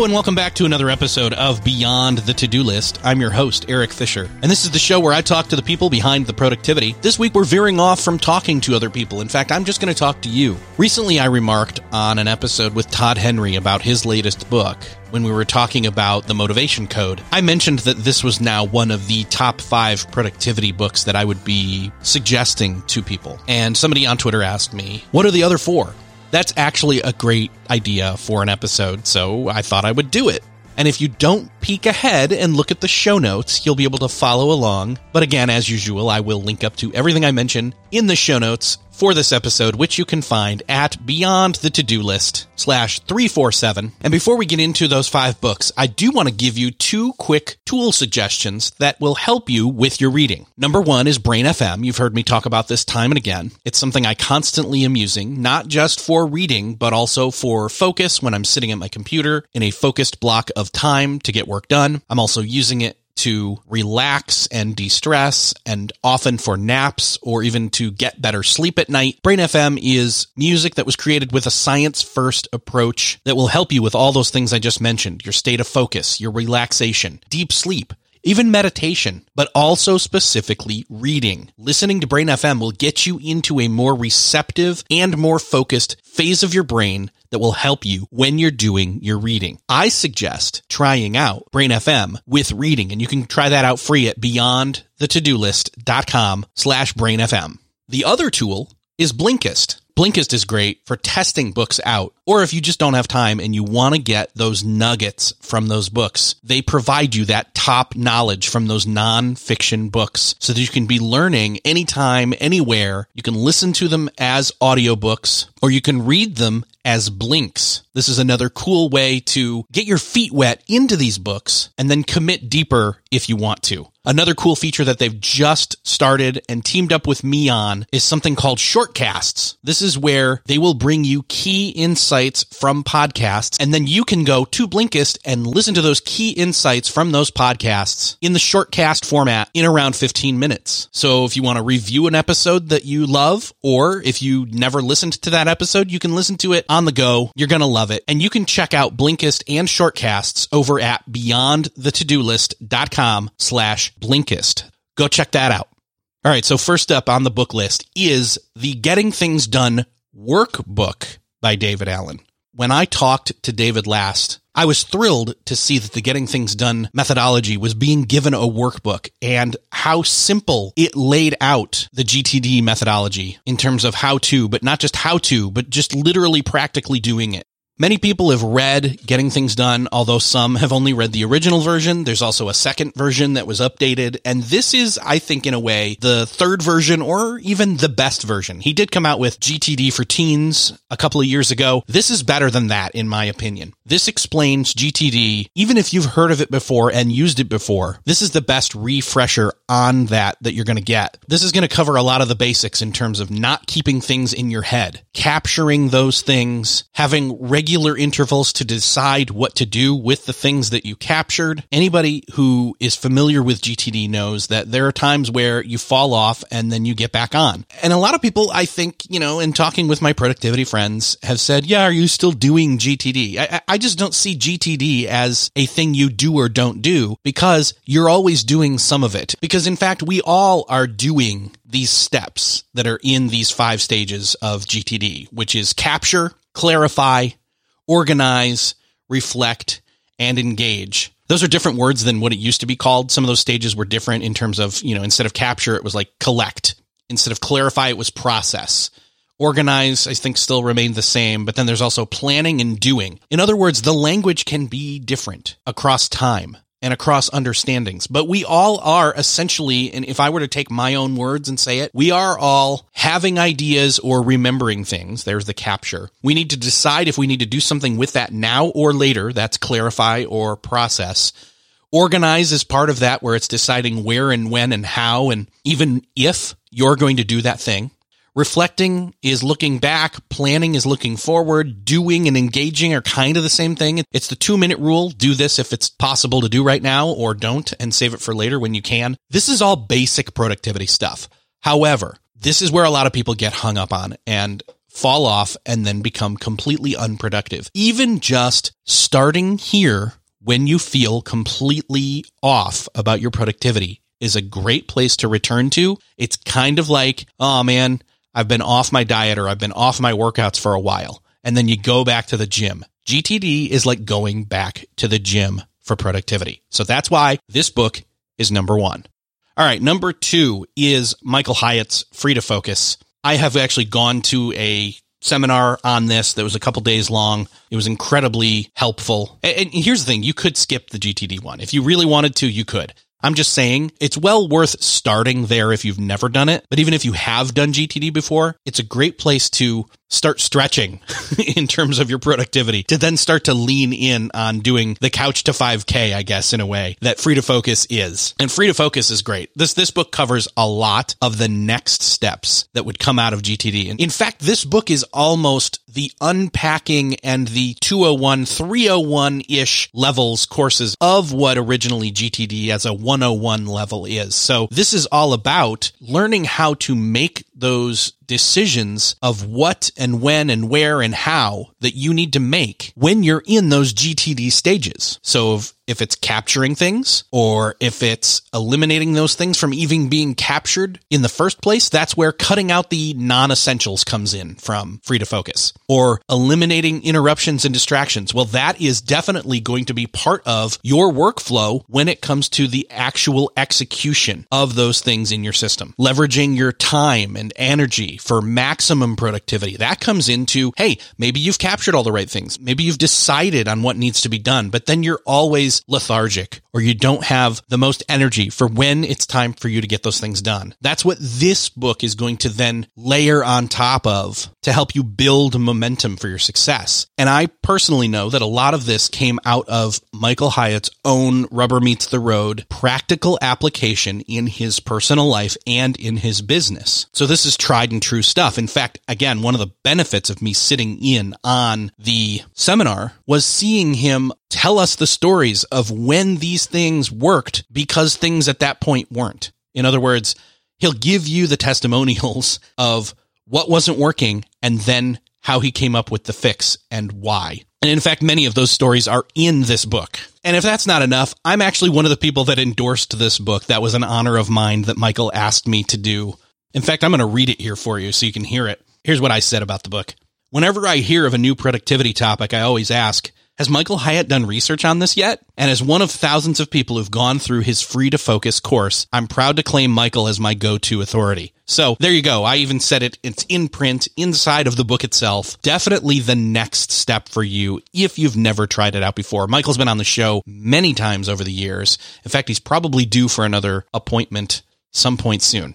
And welcome back to another episode of Beyond the To-Do List. I'm your host, Erik Fisher, and this is the show where I talk to the people behind the productivity. This week we're veering off from talking to other people. In fact, I'm just going to talk to you. Recently I remarked on an episode with Todd Henry about his latest book. When we were talking about the motivation code, I mentioned that this was now one of the top five productivity books that I would be suggesting to people. And somebody on Twitter asked me, what are the other four? That's actually a great idea for an episode, so I thought I would do it. And if you don't peek ahead and look at the show notes, you'll be able to follow along. But again, as usual, I will link up to everything I mention in the show notes for this episode, which you can find at Beyond the To-Do List slash 347. And before we get into those five books, I do want to give you two quick tool suggestions that will help you with your reading. Number one is Brain FM. You've heard me talk about this time and again. It's something I constantly am using, not just for reading, but also for focus when I'm sitting at my computer in a focused block of time to get work done. I'm also using it to relax and de-stress and often for naps or even to get better sleep at night. Brain FM is music that was created with a science first approach that will help you with all those things I just mentioned, your state of focus, your relaxation, deep sleep, even meditation, but also specifically reading. Listening to Brain FM will get you into a more receptive and more focused phase of your brain that will help you when you're doing your reading. I suggest trying out Brain FM with reading, and you can try that out free at beyondthetodolist.com slash brain FM. The other tool is Blinkist. Blinkist is great for testing books out, or if you just don't have time and you want to get those nuggets from those books, they provide you that top knowledge from those non-fiction books so that you can be learning anytime, anywhere. You can listen to them as audiobooks or you can read them as blinks. This is another cool way to get your feet wet into these books and then commit deeper if you want to. Another cool feature that they've just started and teamed up with me on is something called shortcasts. This is where they will bring you key insights from podcasts and then you can go to Blinkist and listen to those key insights from those podcasts in the shortcast format in around 15 minutes. So if you want to review an episode that you love or if you never listened to that episode, you can listen to it on the go. You're going to love it. And you can check out Blinkist and shortcasts over at beyondthetodolist.com slash Blinkist. Go check that out. All right. So first up on the book list is the Getting Things Done workbook by David Allen. When I talked to David last, I was thrilled to see that the Getting Things Done methodology was being given a workbook and how simple it laid out the GTD methodology in terms of how to, but not just how to, but just literally practically doing it. Many people have read Getting Things Done, although some have only read the original version. There's also a second version that was updated. And this is, I think, in a way, the third version or even the best version. He did come out with GTD for teens a couple of years ago. This is better than that, in my opinion. This explains GTD, even if you've heard of it before and used it before. This is the best refresher on that that you're going to get. This is going to cover a lot of the basics in terms of not keeping things in your head, capturing those things, having regular regular intervals to decide what to do with the things that you captured. Anybody who is familiar with GTD knows that there are times where you fall off and then you get back on. And a lot of people, I think, you know, in talking with my productivity friends have said, yeah, are you still doing GTD? I, I just don't see GTD as a thing you do or don't do because you're always doing some of it. Because in fact, we all are doing these steps that are in these five stages of GTD, which is capture, clarify, organize, reflect, and engage. Those are different words than what it used to be called. Some of those stages were different in terms of, you know, instead of capture, it was like collect. Instead of clarify, it was process. Organize, I think, still remained the same, but then there's also planning and doing. In other words, the language can be different across time and across understandings. But we all are essentially, and if I were to take my own words and say it, we are all having ideas or remembering things. There's the capture. We need to decide if we need to do something with that now or later. That's clarify or process. Organize is part of that where it's deciding where and when and how and even if you're going to do that thing. Reflecting is looking back, planning is looking forward, doing and engaging are kind of the same thing. It's the two minute rule. Do this if it's possible to do right now or don't and save it for later when you can. This is all basic productivity stuff. However, this is where a lot of people get hung up on and fall off and then become completely unproductive. Even just starting here when you feel completely off about your productivity is a great place to return to. It's kind of like, oh man, I've been off my diet or I've been off my workouts for a while. And then you go back to the gym. GTD is like going back to the gym for productivity. So that's why this book is number one. All right. Number two is Michael Hyatt's Free to Focus. I have actually gone to a seminar on this that was a couple days long. It was incredibly helpful. And here's the thing. You could skip the GTD one. If you really wanted to, you could. I'm just saying it's well worth starting there if you've never done it. But even if you have done GTD before, it's a great place to start stretching in terms of your productivity to then start to lean in on doing the couch to 5k i guess in a way that free to focus is. And free to focus is great. This this book covers a lot of the next steps that would come out of gtd and in fact this book is almost the unpacking and the 201 301 ish levels courses of what originally gtd as a 101 level is. So this is all about learning how to make those decisions of what and when and where and how that you need to make when you're in those GTD stages. So if, if it's capturing things or if it's eliminating those things from even being captured in the first place, that's where cutting out the non-essentials comes in from free to focus or eliminating interruptions and distractions. Well, that is definitely going to be part of your workflow when it comes to the actual execution of those things in your system, leveraging your time and energy for maximum productivity. That comes into, hey, maybe you've captured all the right things. Maybe you've decided on what needs to be done, but then you're always lethargic or you don't have the most energy for when it's time for you to get those things done. That's what this book is going to then layer on top of to help you build momentum for your success. And I personally know that a lot of this came out of Michael Hyatt's own rubber meets the road practical application in his personal life and in his business. So this is tried and true stuff. In fact, again, one of the benefits of me sitting in on the seminar was seeing him tell us the stories of when these things worked because things at that point weren't. In other words, he'll give you the testimonials of what wasn't working and then how he came up with the fix and why. And in fact, many of those stories are in this book. And if that's not enough, I'm actually one of the people that endorsed this book. That was an honor of mine that Michael asked me to do. In fact, I'm going to read it here for you so you can hear it. Here's what I said about the book. Whenever I hear of a new productivity topic, I always ask, has Michael Hyatt done research on this yet? And as one of thousands of people who've gone through his free to focus course, I'm proud to claim Michael as my go-to authority. So there you go. I even said it. It's in print inside of the book itself. Definitely the next step for you if you've never tried it out before. Michael's been on the show many times over the years. In fact, he's probably due for another appointment some point soon.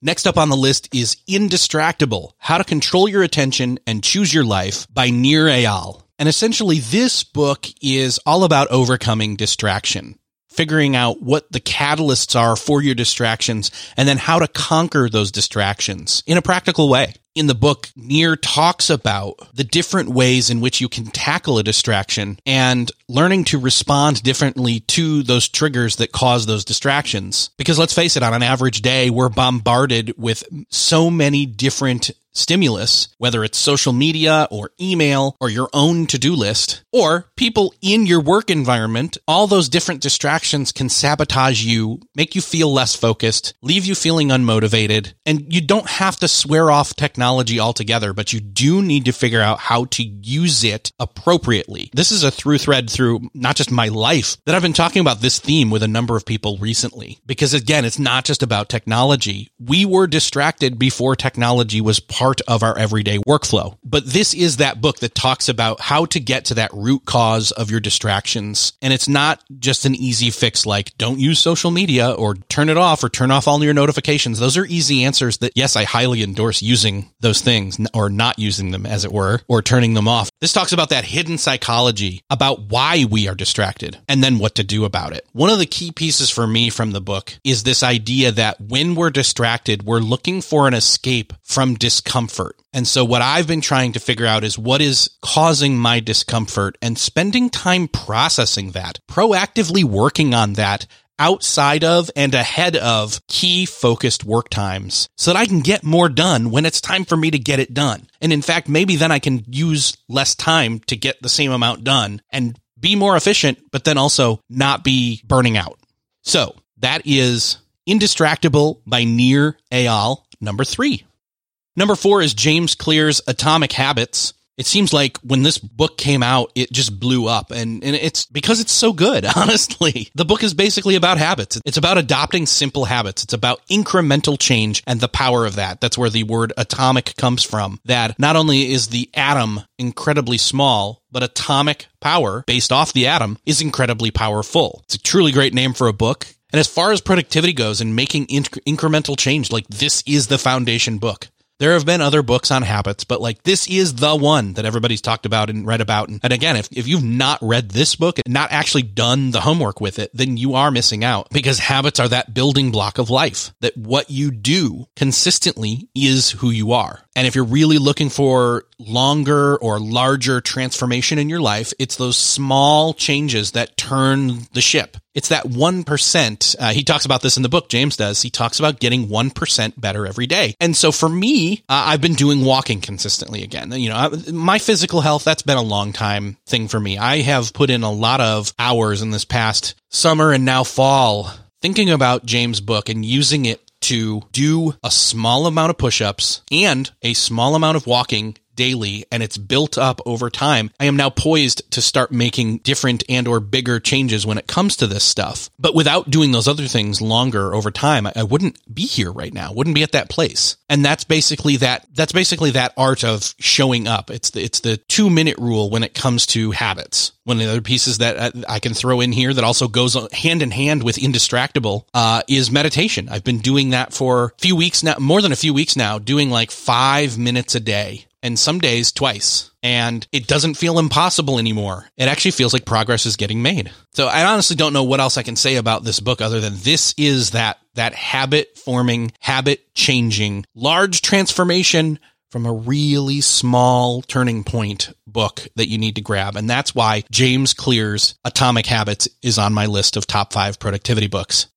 Next up on the list is Indistractable How to Control Your Attention and Choose Your Life by Nir Eyal. And essentially, this book is all about overcoming distraction, figuring out what the catalysts are for your distractions, and then how to conquer those distractions in a practical way. In the book, Nir talks about the different ways in which you can tackle a distraction and learning to respond differently to those triggers that cause those distractions. Because let's face it, on an average day, we're bombarded with so many different stimulus, whether it's social media or email or your own to-do list or people in your work environment, all those different distractions can sabotage you, make you feel less focused, leave you feeling unmotivated, and you don't have to swear off technology altogether, but you do need to figure out how to use it appropriately. This is a through thread through not just my life that I've been talking about this theme with a number of people recently, because again, it's not just about technology. We were distracted before technology was part of our everyday workflow. But this is that book that talks about how to get to that root cause of your distractions. And it's not just an easy fix like don't use social media or turn it off or turn off all your notifications. Those are easy answers that, yes, I highly endorse using those things or not using them, as it were, or turning them off. This talks about that hidden psychology about why we are distracted and then what to do about it. One of the key pieces for me from the book is this idea that when we're distracted, we're looking for an escape from discomfort. And so what I've been trying to figure out is what is causing my discomfort and spending time processing that, proactively working on that outside of and ahead of key focused work times so that I can get more done when it's time for me to get it done. And in fact, maybe then I can use less time to get the same amount done and be more efficient, but then also not be burning out. So that is Indistractable by Nir Eyal, number three. Number four is James Clear's Atomic Habits. It seems like when this book came out, it just blew up and, and it's because it's so good, honestly. The book is basically about habits. It's about adopting simple habits. It's about incremental change and the power of that. That's where the word atomic comes from. That not only is the atom incredibly small, but atomic power based off the atom is incredibly powerful. It's a truly great name for a book. And as far as productivity goes and making inc- incremental change, like this is the foundation book. There have been other books on habits, but like this is the one that everybody's talked about and read about. And, and again, if, if you've not read this book and not actually done the homework with it, then you are missing out because habits are that building block of life that what you do consistently is who you are. And if you're really looking for longer or larger transformation in your life, it's those small changes that turn the ship. It's that 1%. Uh, he talks about this in the book, James does. He talks about getting 1% better every day. And so for me, uh, I've been doing walking consistently again. You know, I, my physical health, that's been a long time thing for me. I have put in a lot of hours in this past summer and now fall thinking about James' book and using it to do a small amount of push ups and a small amount of walking daily and it's built up over time i am now poised to start making different and or bigger changes when it comes to this stuff. But without doing those other things longer over time i, wouldn't be here right now wouldn't be at that place. And that's basically that that's basically that art of showing up. It's the, it's the two minute rule when it comes to habits. One of the other pieces that I can throw in here that also goes hand in hand with indistractable uh, is meditation. I've been doing that for a few weeks now, more than a few weeks now, doing like five minutes a day and some days twice. And it doesn't feel impossible anymore. It actually feels like progress is getting made. So I honestly don't know what else I can say about this book other than this is that, that habit forming, habit changing, large transformation from a really small turning point book that you need to grab. And that's why James Clear's Atomic Habits is on my list of top five productivity books.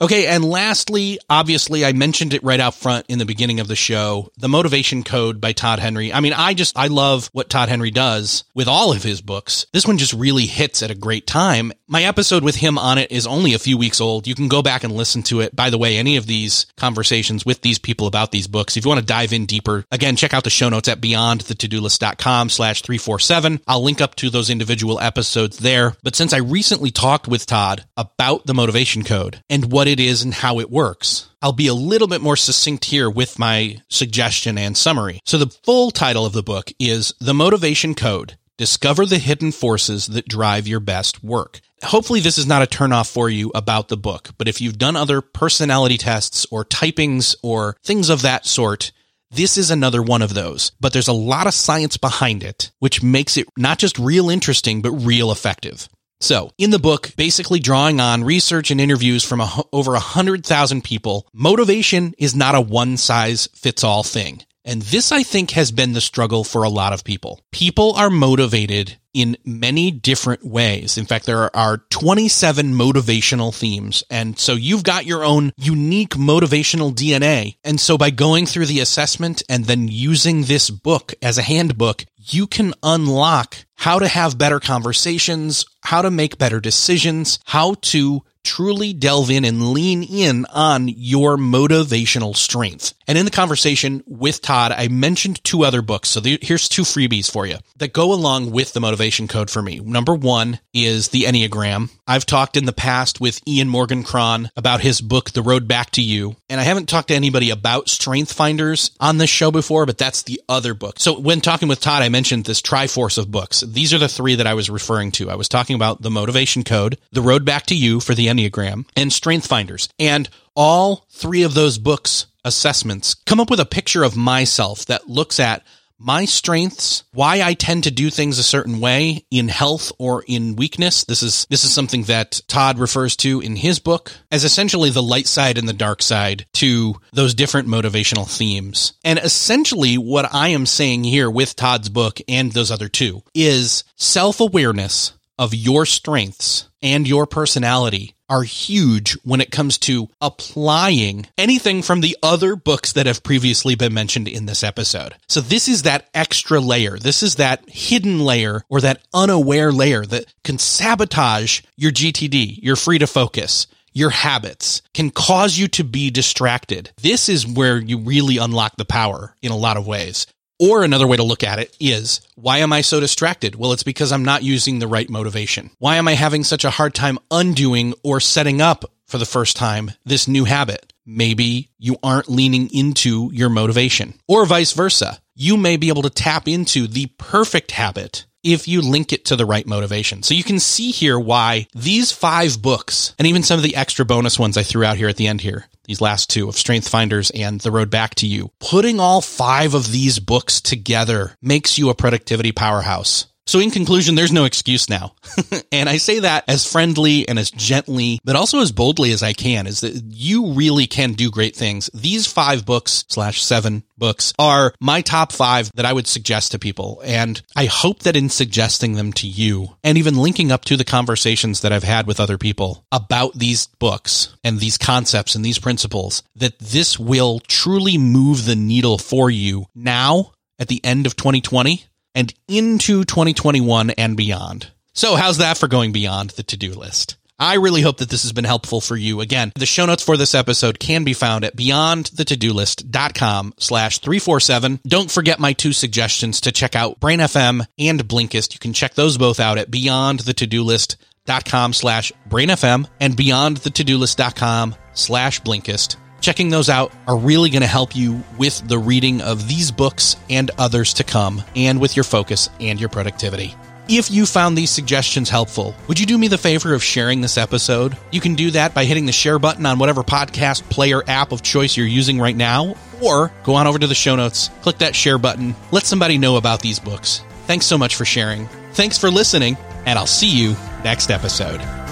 Okay, and lastly, obviously, I mentioned it right out front in the beginning of the show The Motivation Code by Todd Henry. I mean, I just, I love what Todd Henry does with all of his books. This one just really hits at a great time. My episode with him on it is only a few weeks old. You can go back and listen to it. By the way, any of these conversations with these people about these books, if you want to dive in deeper, again, check out the show notes at beyondthetodolist.com slash 347. I'll link up to those individual episodes there. But since I recently talked with Todd about the Motivation Code and what what it is and how it works. I'll be a little bit more succinct here with my suggestion and summary. So the full title of the book is The Motivation Code. Discover the hidden forces that drive your best work. Hopefully this is not a turnoff for you about the book, but if you've done other personality tests or typings or things of that sort, this is another one of those, but there's a lot of science behind it, which makes it not just real interesting, but real effective. So, in the book, basically drawing on research and interviews from a, over 100,000 people, motivation is not a one size fits all thing. And this, I think, has been the struggle for a lot of people. People are motivated in many different ways. In fact, there are 27 motivational themes. And so you've got your own unique motivational DNA. And so by going through the assessment and then using this book as a handbook, you can unlock how to have better conversations, how to make better decisions, how to truly delve in and lean in on your motivational strength. And in the conversation with Todd, I mentioned two other books. So here's two freebies for you that go along with the motivation code for me. Number one is the Enneagram. I've talked in the past with Ian Morgan Cron about his book, The Road Back to You. And I haven't talked to anybody about Strength Finders on this show before, but that's the other book. So when talking with Todd, I mentioned this Triforce of books. These are the three that I was referring to. I was talking about the motivation code, The Road Back to You for the Enneagram, and Strength Finders. And all three of those books assessments come up with a picture of myself that looks at my strengths, why I tend to do things a certain way in health or in weakness. This is this is something that Todd refers to in his book as essentially the light side and the dark side to those different motivational themes. And essentially what I am saying here with Todd's book and those other two is self-awareness of your strengths and your personality are huge when it comes to applying anything from the other books that have previously been mentioned in this episode. So this is that extra layer. This is that hidden layer or that unaware layer that can sabotage your GTD, your free to focus, your habits can cause you to be distracted. This is where you really unlock the power in a lot of ways. Or another way to look at it is, why am I so distracted? Well, it's because I'm not using the right motivation. Why am I having such a hard time undoing or setting up for the first time this new habit? Maybe you aren't leaning into your motivation or vice versa. You may be able to tap into the perfect habit if you link it to the right motivation. So you can see here why these five books and even some of the extra bonus ones I threw out here at the end here, these last two of Strength Finders and The Road Back to You, putting all five of these books together makes you a productivity powerhouse. So in conclusion, there's no excuse now. and I say that as friendly and as gently, but also as boldly as I can is that you really can do great things. These five books slash seven books are my top five that I would suggest to people. And I hope that in suggesting them to you and even linking up to the conversations that I've had with other people about these books and these concepts and these principles, that this will truly move the needle for you now at the end of 2020 and into 2021 and beyond. So how's that for going beyond the to-do list? I really hope that this has been helpful for you. Again, the show notes for this episode can be found at beyondthetodolist.com slash 347. Don't forget my two suggestions to check out Brain FM and Blinkist. You can check those both out at beyondthetodolist.com slash Brain FM and beyondthetodolist.com slash Blinkist. Checking those out are really going to help you with the reading of these books and others to come, and with your focus and your productivity. If you found these suggestions helpful, would you do me the favor of sharing this episode? You can do that by hitting the share button on whatever podcast player app of choice you're using right now, or go on over to the show notes, click that share button, let somebody know about these books. Thanks so much for sharing. Thanks for listening, and I'll see you next episode.